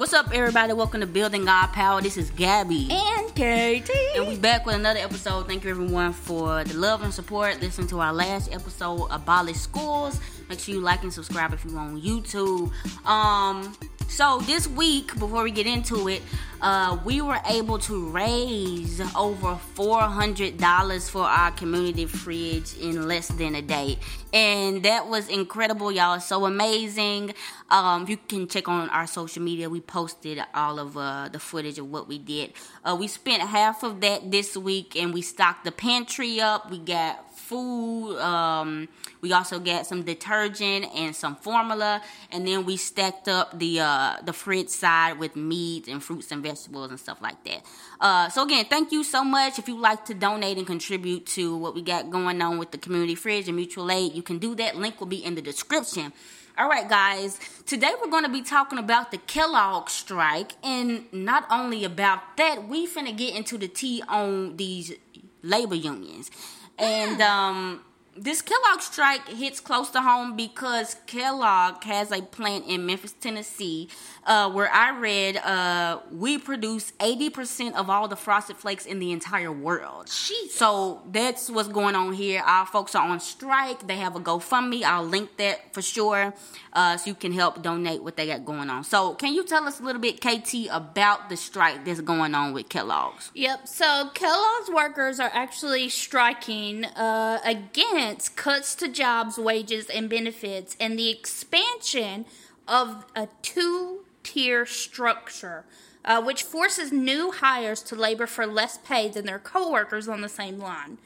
What's up, everybody? Welcome to Building Our Power. This is Gabby. And KT. And we're back with another episode. Thank you, everyone, for the love and support. Listen to our last episode, Abolish Schools. Make sure you like and subscribe if you're on YouTube. Um, so this week, before we get into it, uh, we were able to raise over four hundred dollars for our community fridge in less than a day, and that was incredible, y'all. So amazing. Um, you can check on our social media. We posted all of uh, the footage of what we did. Uh, we spent half of that this week, and we stocked the pantry up. We got food. Um, we also got some detergent and some formula, and then we stacked up the uh, the fridge side with meat and fruits and vegetables and stuff like that. Uh, so again, thank you so much. If you'd like to donate and contribute to what we got going on with the community fridge and mutual aid, you can do that. Link will be in the description. All right, guys. Today we're going to be talking about the Kellogg strike, and not only about that, we finna get into the tea on these labor unions. And um, this Kellogg strike hits close to home because Kellogg has a plant in Memphis, Tennessee, uh, where I read uh, we produce 80% of all the frosted flakes in the entire world. Jeez. So that's what's going on here. Our folks are on strike. They have a GoFundMe. I'll link that for sure uh, so you can help donate what they got going on. So, can you tell us a little bit, KT, about the strike that's going on with Kellogg's? Yep. So Kellogg's workers are actually striking uh, cuts to jobs, wages, and benefits, and the expansion of a two-tier structure. Uh, which forces new hires to labor for less pay than their coworkers on the same line.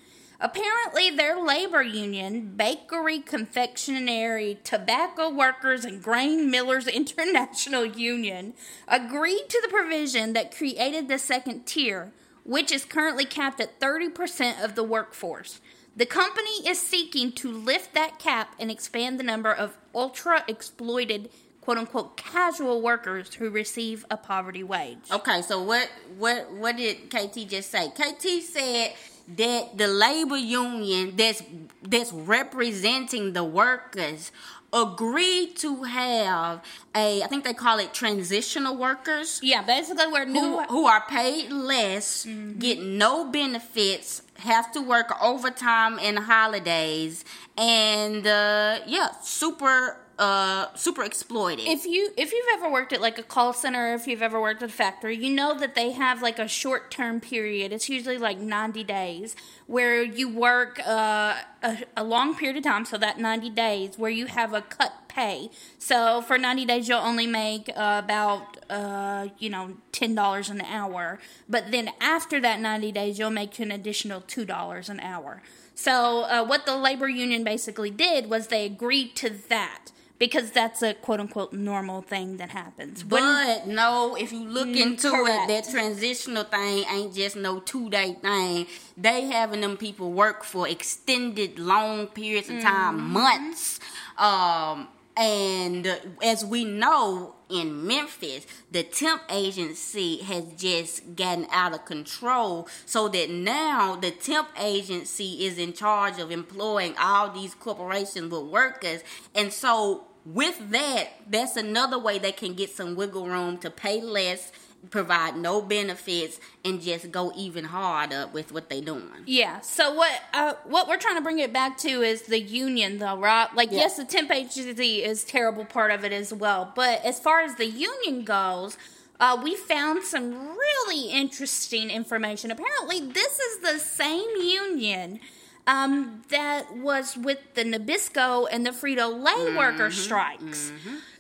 Apparently, their labor union, Bakery, Confectionery, Tobacco Workers, and Grain Millers International Union, agreed to the provision that created the second tier, which is currently capped at 30% of the workforce. The company is seeking to lift that cap and expand the number of ultra exploited quote unquote casual workers who receive a poverty wage. Okay, so what what what did KT just say? KT said that the labor union that's that's representing the workers agreed to have a I think they call it transitional workers. Yeah, basically we're new Who, who are paid less, get no benefits, have to work overtime and holidays, and uh, yeah, super uh super exploited. if you if you've ever worked at like a call center if you've ever worked at a factory you know that they have like a short term period. It's usually like 90 days where you work uh, a, a long period of time so that 90 days where you have a cut pay. So for 90 days you'll only make uh, about uh, you know $10 an hour. But then after that 90 days you'll make an additional $2 an hour. So uh, what the labor union basically did was they agreed to that because that's a quote unquote normal thing that happens. When- But no, if you look Mm, into correct. it, that transitional thing ain't just no two day thing. They having them people work for extended, long periods of time, Mm-hmm. months. Um, and as we know in Memphis, the temp agency has just gotten out of control. So that now the temp agency is in charge of employing all these corporations with workers. And so with that, that's another way they can get some wiggle room to pay less, provide no benefits, and just go even harder with what they're doing. Yeah. So what uh, what we're trying to bring it back to is the union, though, right? Like, Yeah. yes, the temp agency is terrible part of it as well, but as far as the union goes. Uh, we found some really interesting information. Apparently, this is the same union um, that was with the Nabisco and the Frito Lay worker strikes.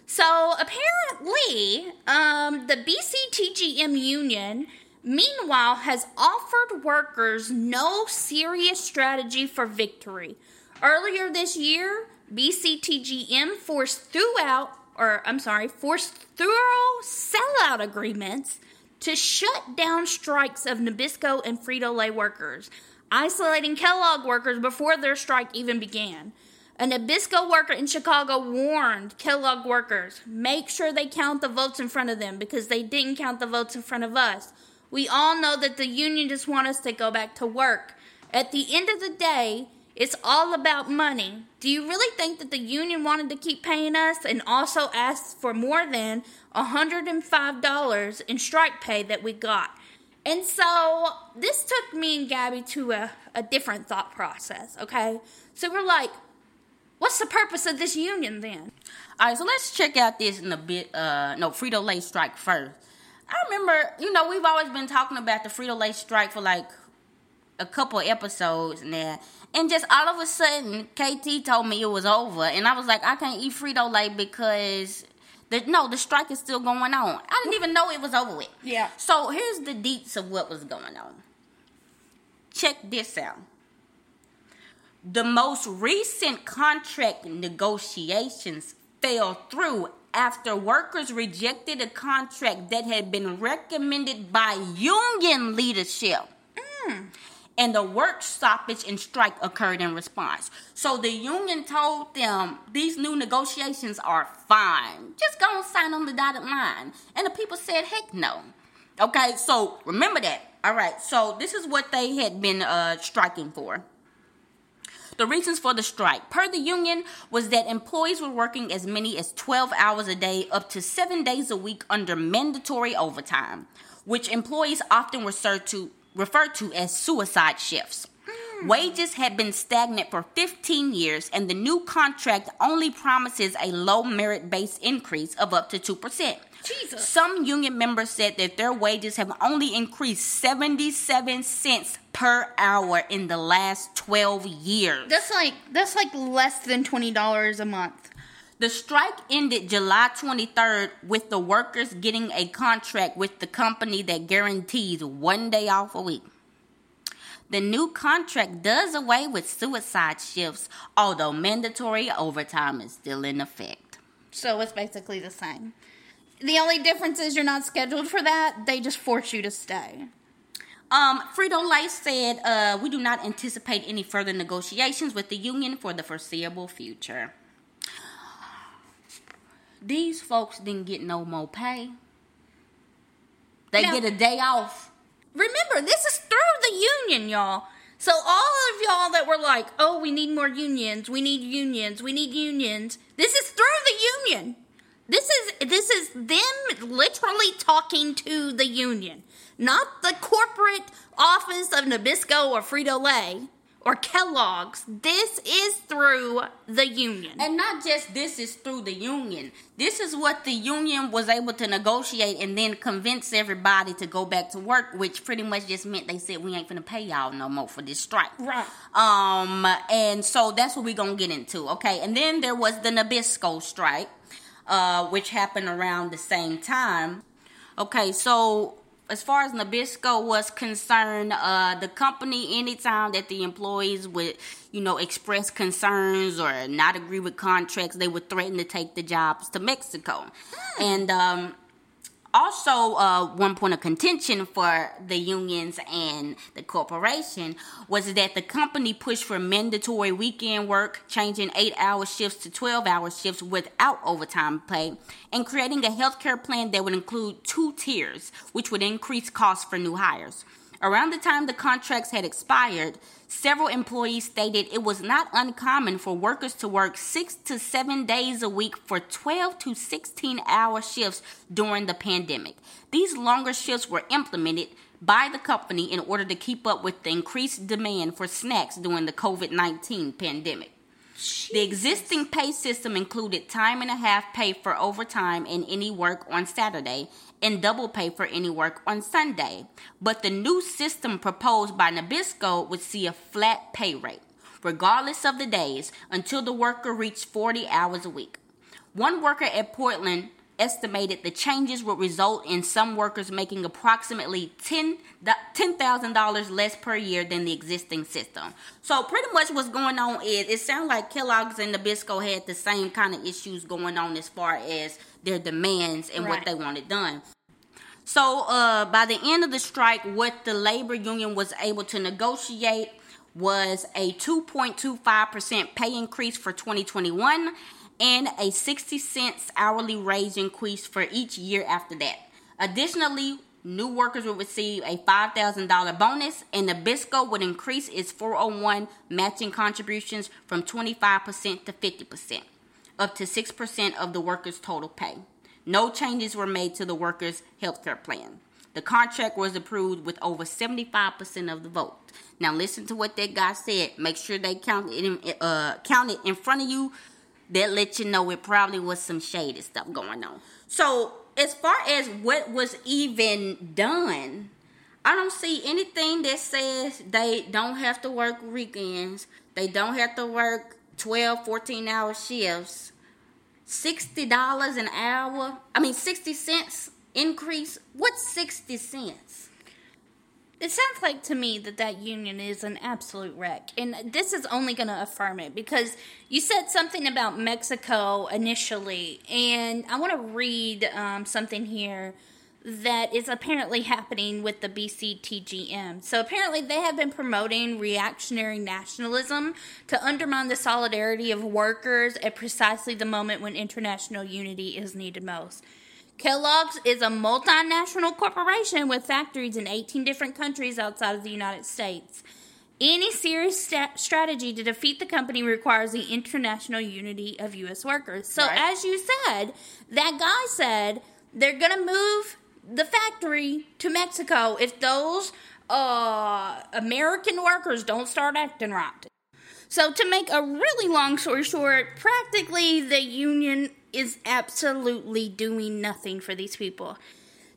So apparently, um, the BCTGM union, meanwhile, has offered workers no serious strategy for victory. Earlier this year, BCTGM forced throughout, or I'm sorry, forced thorough sellout agreements to shut down strikes of Nabisco and Frito Lay workers, isolating Kellogg workers before their strike even began. A Nabisco worker in Chicago warned Kellogg workers make sure they count the votes in front of them because they didn't count the votes in front of us. We all know that the union just want us to go back to work. At the end of the day, It's all about money. Do you really think that the union wanted to keep paying us and also asked for more than $105 in strike pay that we got? And so this took me and Gabby to a, a different thought process, okay? So we're like, what's the purpose of this union then? All right, so let's check out this in a bit. Uh, no, Frito Lay strike first. I remember, you know, we've always been talking about the Frito Lay strike for like a couple episodes now, and just all of a sudden, KT told me it was over, and I was like, I can't eat Frito Lay because the no, the strike is still going on. I didn't even know it was over with. Yeah. So here's the deets of what was going on. Check this out. The most recent contract negotiations fell through after workers rejected a contract that had been recommended by union leadership. Mm. And the work stoppage and strike occurred in response. So the union told them these new negotiations are fine. Just go and sign on the dotted line. And the people said, heck no. Okay, so remember that. All right, so this is what they had been uh, striking for. The reasons for the strike, per the union, was that employees were working as many as 12 hours a day, up to seven days a week under mandatory overtime, which employees often referred to, referred to as suicide shifts. Mm. Wages had been stagnant for 15 years, and the new contract only promises a low merit based increase of up to 2%. Jesus. Some union members said that their wages have only increased 77 cents per hour in the last 12 years. That's like that's like less than $20 a month. The strike ended July 23rd with the workers getting a contract with the company that guarantees one day off a week. The new contract does away with suicide shifts, although mandatory overtime is still in effect. So it's basically the same. The only difference is you're not scheduled for that. They just force you to stay. Um, Frito Lay said, uh, we do not anticipate any further negotiations with the union for the foreseeable future. These folks didn't get no more pay. They now, get a day off. Remember, this is through the union, y'all. So all of y'all that were like, "Oh, we need more unions. We need unions. We need unions." This is through the union. This is this is them literally talking to the union, not the corporate office of Nabisco or Frito Lay or Kellogg's. This is through the union. And not just this is through the union. This is what the union was able to negotiate and then convince everybody to go back to work, which pretty much just meant they said we ain't gonna pay y'all no more for this strike. Right. Um and so that's what we're gonna get into. Okay. And then there was the Nabisco strike uh, which happened around the same time. Okay, so as far as Nabisco was concerned, uh, the company, anytime that the employees would, you know, express concerns or not agree with contracts, they would threaten to take the jobs to Mexico. Hmm. And um, also uh, one point of contention for the unions and the corporation was that the company pushed for mandatory weekend work, changing eight hour shifts to 12 hour shifts without overtime pay, and creating a healthcare plan that would include two tiers, which would increase costs for new hires. Around the time the contracts had expired, several employees stated it was not uncommon for workers to work six to seven days a week for 12 to 16 hour shifts during the pandemic. These longer shifts were implemented by the company in order to keep up with the increased demand for snacks during the COVID 19 pandemic. Jesus. The existing pay system included time and a half pay for overtime and any work on Saturday and double pay for any work on Sunday. But the new system proposed by Nabisco would see a flat pay rate, regardless of the days, until the worker reached 40 hours a week. One worker at Portland estimated the changes would result in some workers making approximately $10,000 less per year than the existing system. So pretty much what's going on is it sounds like Kellogg's and Nabisco had the same kind of issues going on as far as their demands and right. what they wanted done. So uh, by the end of the strike, what the labor union was able to negotiate was a 2.25% pay increase for 2021 and a 60 cents hourly raise increase for each year after that. Additionally, New workers will receive a $5,000 bonus, and Nabisco would increase its 401 matching contributions from 25% to 50%, up to 6% of the workers' total pay. No changes were made to the workers' health care plan. The contract was approved with over 75% of the vote. Now listen to what that guy said. Make sure they count it in, uh, count it in front of you. That let you know it probably was some shady stuff going on. So as far as what was even done, I don't see anything that says they don't have to work weekends. They don't have to work 12, 14 hour shifts. $60 an hour. I mean, 60 cents increase. What's 60 cents? It sounds like to me that that union is an absolute wreck. And this is only going to affirm it because you said something about Mexico initially. And I want to read um, something here that is apparently happening with the BCTGM. So apparently they have been promoting reactionary nationalism to undermine the solidarity of workers at precisely the moment when international unity is needed most. Kellogg's is a multinational corporation with factories in 18 different countries outside of the United States. Any serious st- strategy to defeat the company requires the international unity of U.S. workers. So, Right. as you said, that guy said they're going to move the factory to Mexico if those uh, American workers don't start acting right. So, to make a really long story short, practically the union is absolutely doing nothing for these people.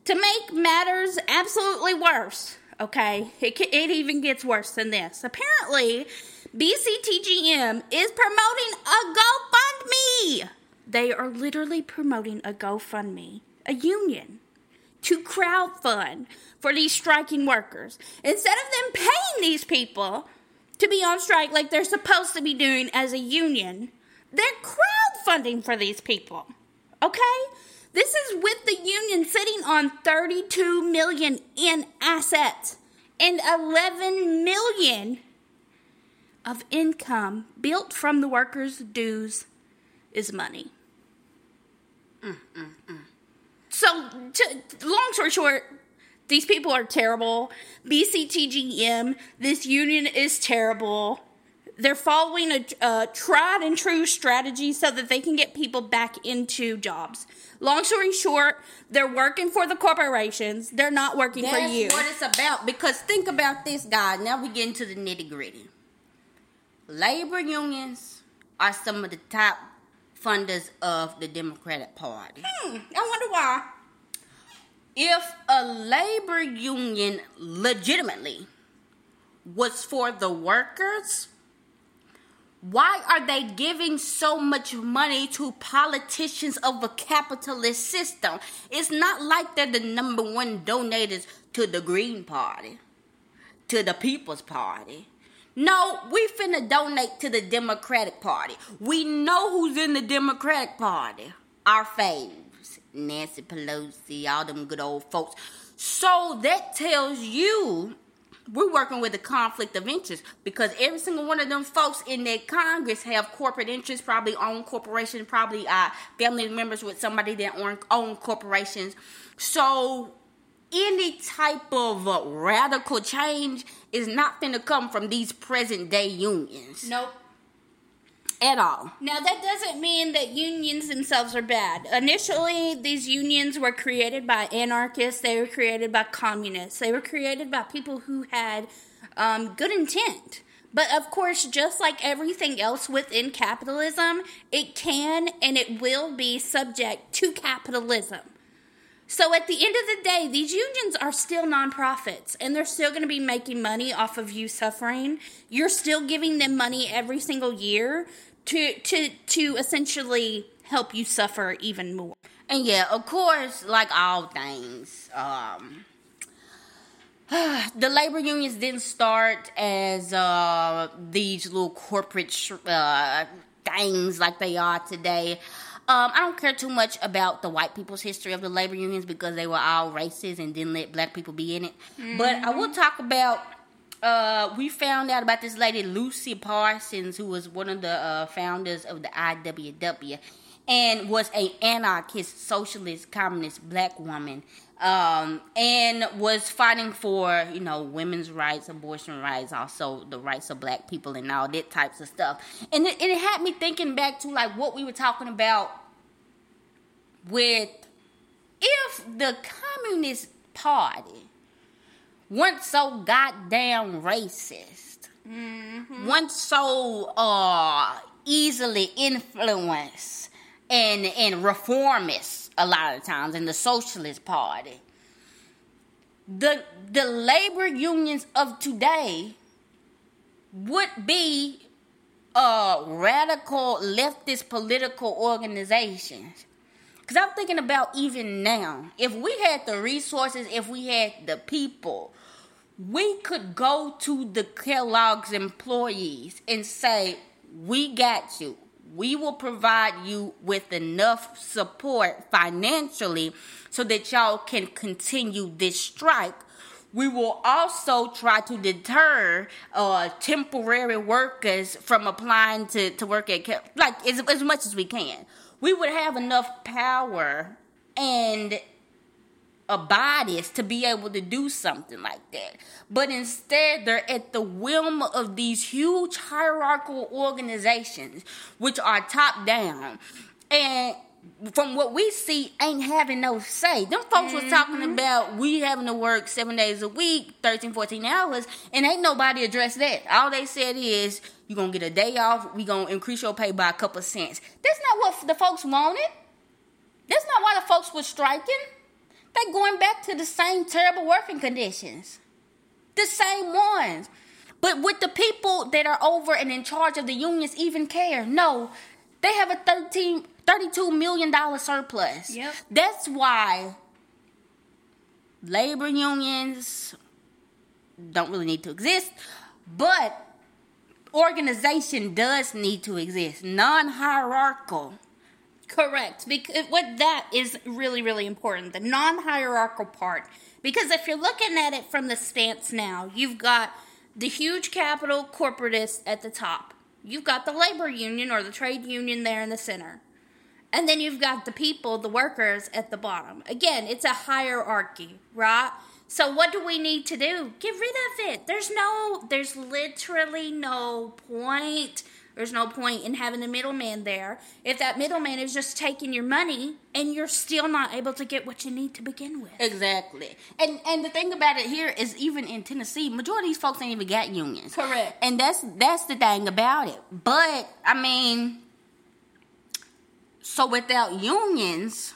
To make matters absolutely worse, okay, it, it even gets worse than this. Apparently, BCTGM is promoting a GoFundMe. They are literally promoting a GoFundMe, a union, to crowdfund for these striking workers. Instead of them paying these people to be on strike like they're supposed to be doing as a union, they're crowdfunding for these people. Okay? This is with the union sitting on 32 million in assets and 11 million of income built from the workers' dues is money. So, to, long story short, these people are terrible. BCTGM, this union is terrible. They're following a, a tried and true strategy so that they can get people back into jobs. Long story short, they're working for the corporations. They're not working for you. That's you. what it's about. Because think about this, guys. Now we get into the nitty gritty. Labor unions are some of the top funders of the Democratic Party. Hmm, I wonder why. If a labor union legitimately was for the workers, why are they giving so much money to politicians of a capitalist system? It's not like they're the number one donators to the Green Party, to the People's Party. No, we finna donate to the Democratic Party. We know who's in the Democratic Party. Our faves. Nancy Pelosi, all them good old folks. So that tells you we're working with a conflict of interest because every single one of them folks in that Congress have corporate interests, probably own corporations, probably uh, family members with somebody that own, own corporations. So any type of uh, radical change is not going to come from these present day unions Nope. At all. Now, that doesn't mean that unions themselves are bad. Initially, these unions were created by anarchists, they were created by communists, they were created by people who had um, good intent. But of course, just like everything else within capitalism, it can and it will be subject to capitalism. So at the end of the day, these unions are still nonprofits and they're still going to be making money off of you suffering. You're still giving them money every single year to to to essentially help you suffer even more. And yeah, of course, like all things, um, the labor unions didn't start as uh, these little corporate sh- uh, things like they are today. Um, I don't care too much about the white people's history of the labor unions because they were all racist and didn't let black people be in it. But I will talk about. Uh, we found out about this lady Lucy Parsons, who was one of the uh, founders of the IWW, and was a anarchist, socialist, communist black woman, um, and was fighting for you know women's rights, abortion rights, also the rights of black people, and all that types of stuff. And it, it had me thinking back to like what we were talking about with if the Communist Party weren't so goddamn racist, mm-hmm. weren't so uh, easily influenced and and reformist a lot of times in the Socialist Party. The the labor unions of today would be uh, radical leftist political organizations because I'm thinking about even now, if we had the resources, if we had the people, we could go to the Kellogg's employees and say, We got you. We will provide you with enough support financially so that y'all can continue this strike. We will also try to deter uh, temporary workers from applying to, to work at, like, as, as much as we can we would have enough power and a bodies to be able to do something like that. But instead, they're at the whim of these huge hierarchical organizations, which are top down. And from what we see, ain't having no say. Them folks mm-hmm. was talking mm-hmm. about we having to work seven days a week, 13, 14 hours, and ain't nobody addressed that. All they said is you're gonna get a day off. We gonna increase your pay by a couple cents. That's not what the folks wanted. That's not why the folks were striking. They going back to the same terrible working conditions, the same ones. But would the people that are over and in charge of the unions even care? No, they have a 13, 32 million dollar surplus. Yep. That's why labor unions don't really need to exist, but organization does need to exist, non hierarchical. Correct. Because what that is really, really important. The non hierarchical part. Because if you're looking at it from the stance now, you've got the huge capital corporatists at the top. You've got the labor union or the trade union there in the center. And then you've got the people, the workers at the bottom. Again, it's a hierarchy, right? So what do we need to do? Get rid of it. There's no there's literally no point. There's no point in having a middleman there if that middleman is just taking your money and you're still not able to get what you need to begin with. Exactly. And and the thing about it here is even in Tennessee, majority of these folks ain't even got unions. Correct. And that's that's the thing about it. But I mean so without unions,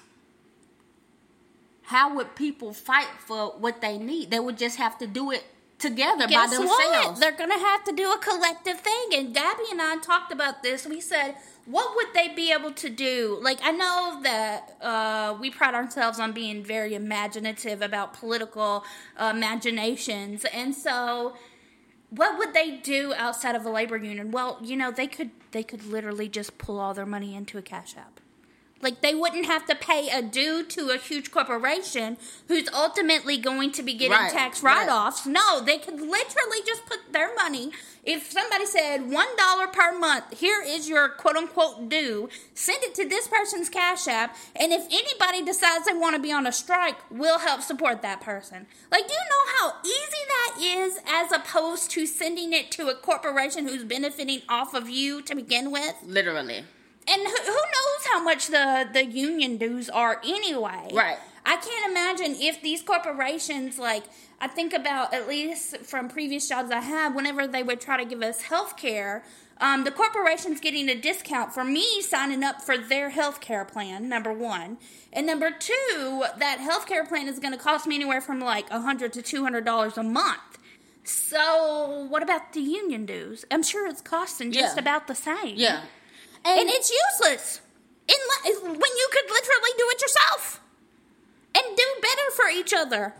how would people fight for what they need? They would just have to do it together Guess by themselves. What? They're going to have to do a collective thing. And Gabby and I talked about this. We said, what would they be able to do? Like, I know that uh, we pride ourselves on being very imaginative about political uh, imaginations. And so, what would they do outside of a labor union? Well, you know, they could they could literally just pull all their money into a cash app. Like they wouldn't have to pay a due to a huge corporation who's ultimately going to be getting right, tax write-offs. Right. No, they could literally just put their money. If somebody said one dollar per month, here is your quote unquote due, send it to this person's cash app, and if anybody decides they want to be on a strike, we'll help support that person. Like, do you know how easy that is as opposed to sending it to a corporation who's benefiting off of you to begin with? Literally and who, who knows how much the the union dues are anyway. Right. I can't imagine if these corporations like i think about at least from previous jobs i had whenever they would try to give us health care um, the corporation's getting a discount for me signing up for their health care plan number one. And number two that health care plan is going to cost me anywhere from like a 100 to 200 dollars a month. So what about the union dues? I'm sure it's costing just yeah. about the same. Yeah and, and it's useless. In, uh, when you could literally do it yourself and do better for each other.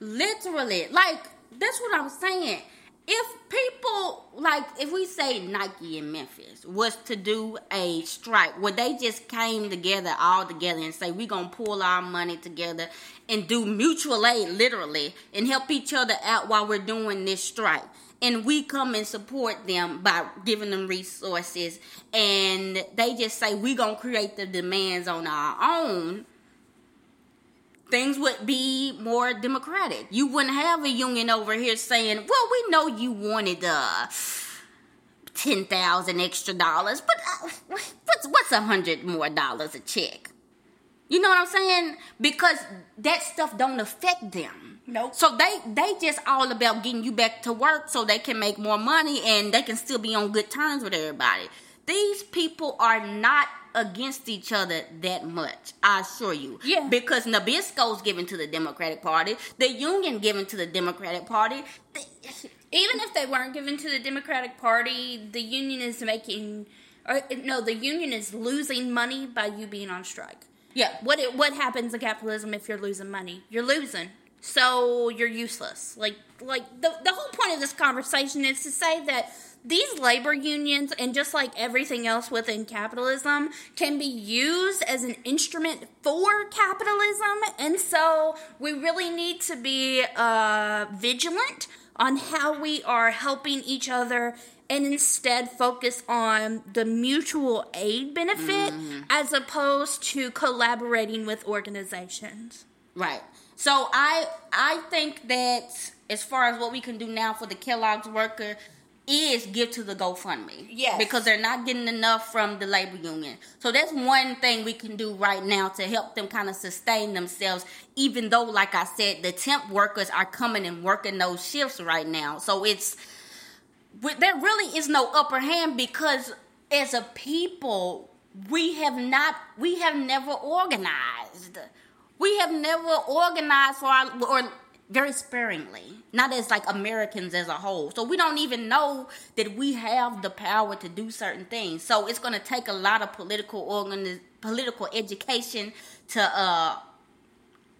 Literally. Like, that's what I'm saying. if people like if we say Nike in Memphis was to do a strike where they just came together all together and say we're gonna pull our money together and do mutual aid literally and help each other out while we're doing this strike and we come and support them by giving them resources and they just say we're gonna create the demands on our own things would be more democratic. You wouldn't have a union over here saying, "Well, we know you wanted uh ten thousand extra dollars, but uh, what's what's a hundred more dollars a check?" You know what I'm saying? Because that stuff don't affect them. Nope. So they they just all about getting you back to work so they can make more money and they can still be on good terms with everybody. These people are not against each other that much. I assure you. Yeah. Because Nabisco's given to the Democratic Party, the Union given to the Democratic Party. Even if they weren't given to the Democratic Party, the union is making. Or, no, the union is losing money by you being on strike. Yeah. What it, what happens in capitalism if you're losing money? You're losing. So you're useless. Like like the the whole point of this conversation is to say that these labor unions and just like everything else within capitalism can be used as an instrument for capitalism and so we really need to be uh, vigilant on how we are helping each other and instead focus on the mutual aid benefit mm-hmm. as opposed to collaborating with organizations right so i i think that as far as what we can do now for the kellogg's worker is give to the GoFundMe. Yes. Because they're not getting enough from the labor union. So that's one thing we can do right now to help them kind of sustain themselves, even though, like I said, the temp workers are coming and working those shifts right now. So it's, there really is no upper hand because as a people, we have not, we have never organized. We have never organized for our, or very sparingly, not as like Americans as a whole. So we don't even know that we have the power to do certain things. So it's going to take a lot of political organiz- political education to uh,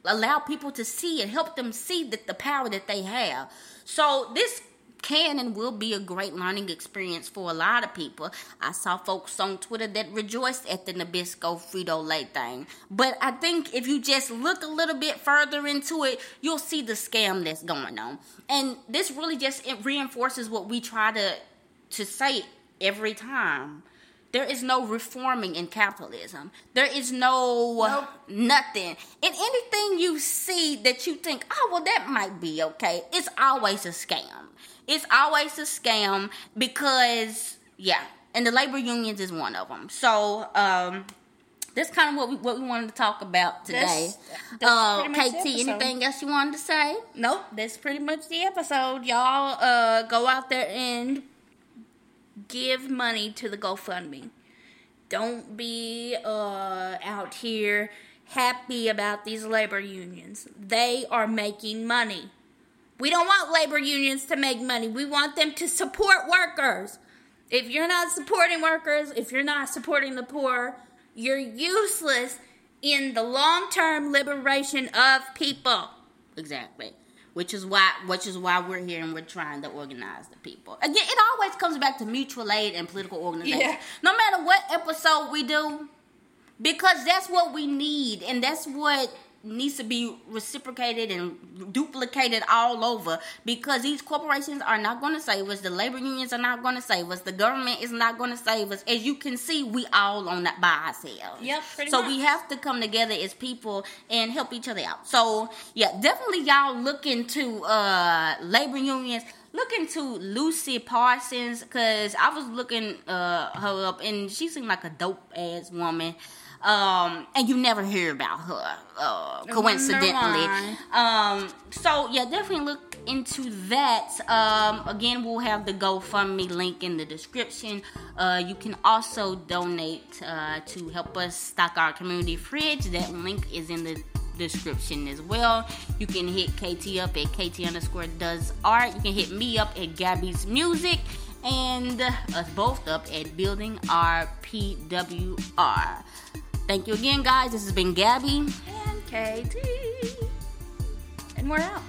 allow people to see and help them see that the power that they have. So this can and will be a great learning experience for a lot of people. I saw folks on Twitter that rejoiced at the Nabisco Frito Lay thing. But I think if you just look a little bit further into it, you'll see the scam that's going on. And this really just reinforces what we try to to say every time. There is no reforming in capitalism. There is no nope. nothing. And anything you see that you think, oh, well, that might be okay, it's always a scam it's always a scam because yeah, and the labor unions is one of them. So um, that's kind of what we what we wanted to talk about today. That's, that's uh, KT, anything else you wanted to say? Nope, that's pretty much the episode. Y'all uh, go out there and give money to the GoFundMe. Don't be uh, out here happy about these labor unions. They are making money. We don't want labor unions to make money. We want them to support workers. If you're not supporting workers, if you're not supporting the poor, you're useless in the long-term liberation of people. Exactly. Which is why which is why we're here and we're trying to organize the people. Again, it always comes back to mutual aid and political organization. Yeah. No matter what episode we do, because that's what we need and that's what needs to be reciprocated and duplicated all over because these corporations are not going to save us. The labor unions are not going to save us. The government is not going to save us. As you can see, we all on that by ourselves. Yep. so much. we have to come together as people and help each other out. So yeah, definitely y'all look into uh, labor unions. Look into Lucy Parsons because I was looking uh, her up and she seemed like a dope ass woman um, and you never hear about her, uh, coincidentally. Um, so yeah, definitely look into that. Um, again, we'll have the GoFundMe link in the description. Uh, you can also donate uh, to help us stock our community fridge. That link is in the description as well. You can hit KT up at KT underscore does art. You can hit me up at Gabby's music and us both up at building our PWR. Thank you again, guys. This has been Gabby and KT. And we're out.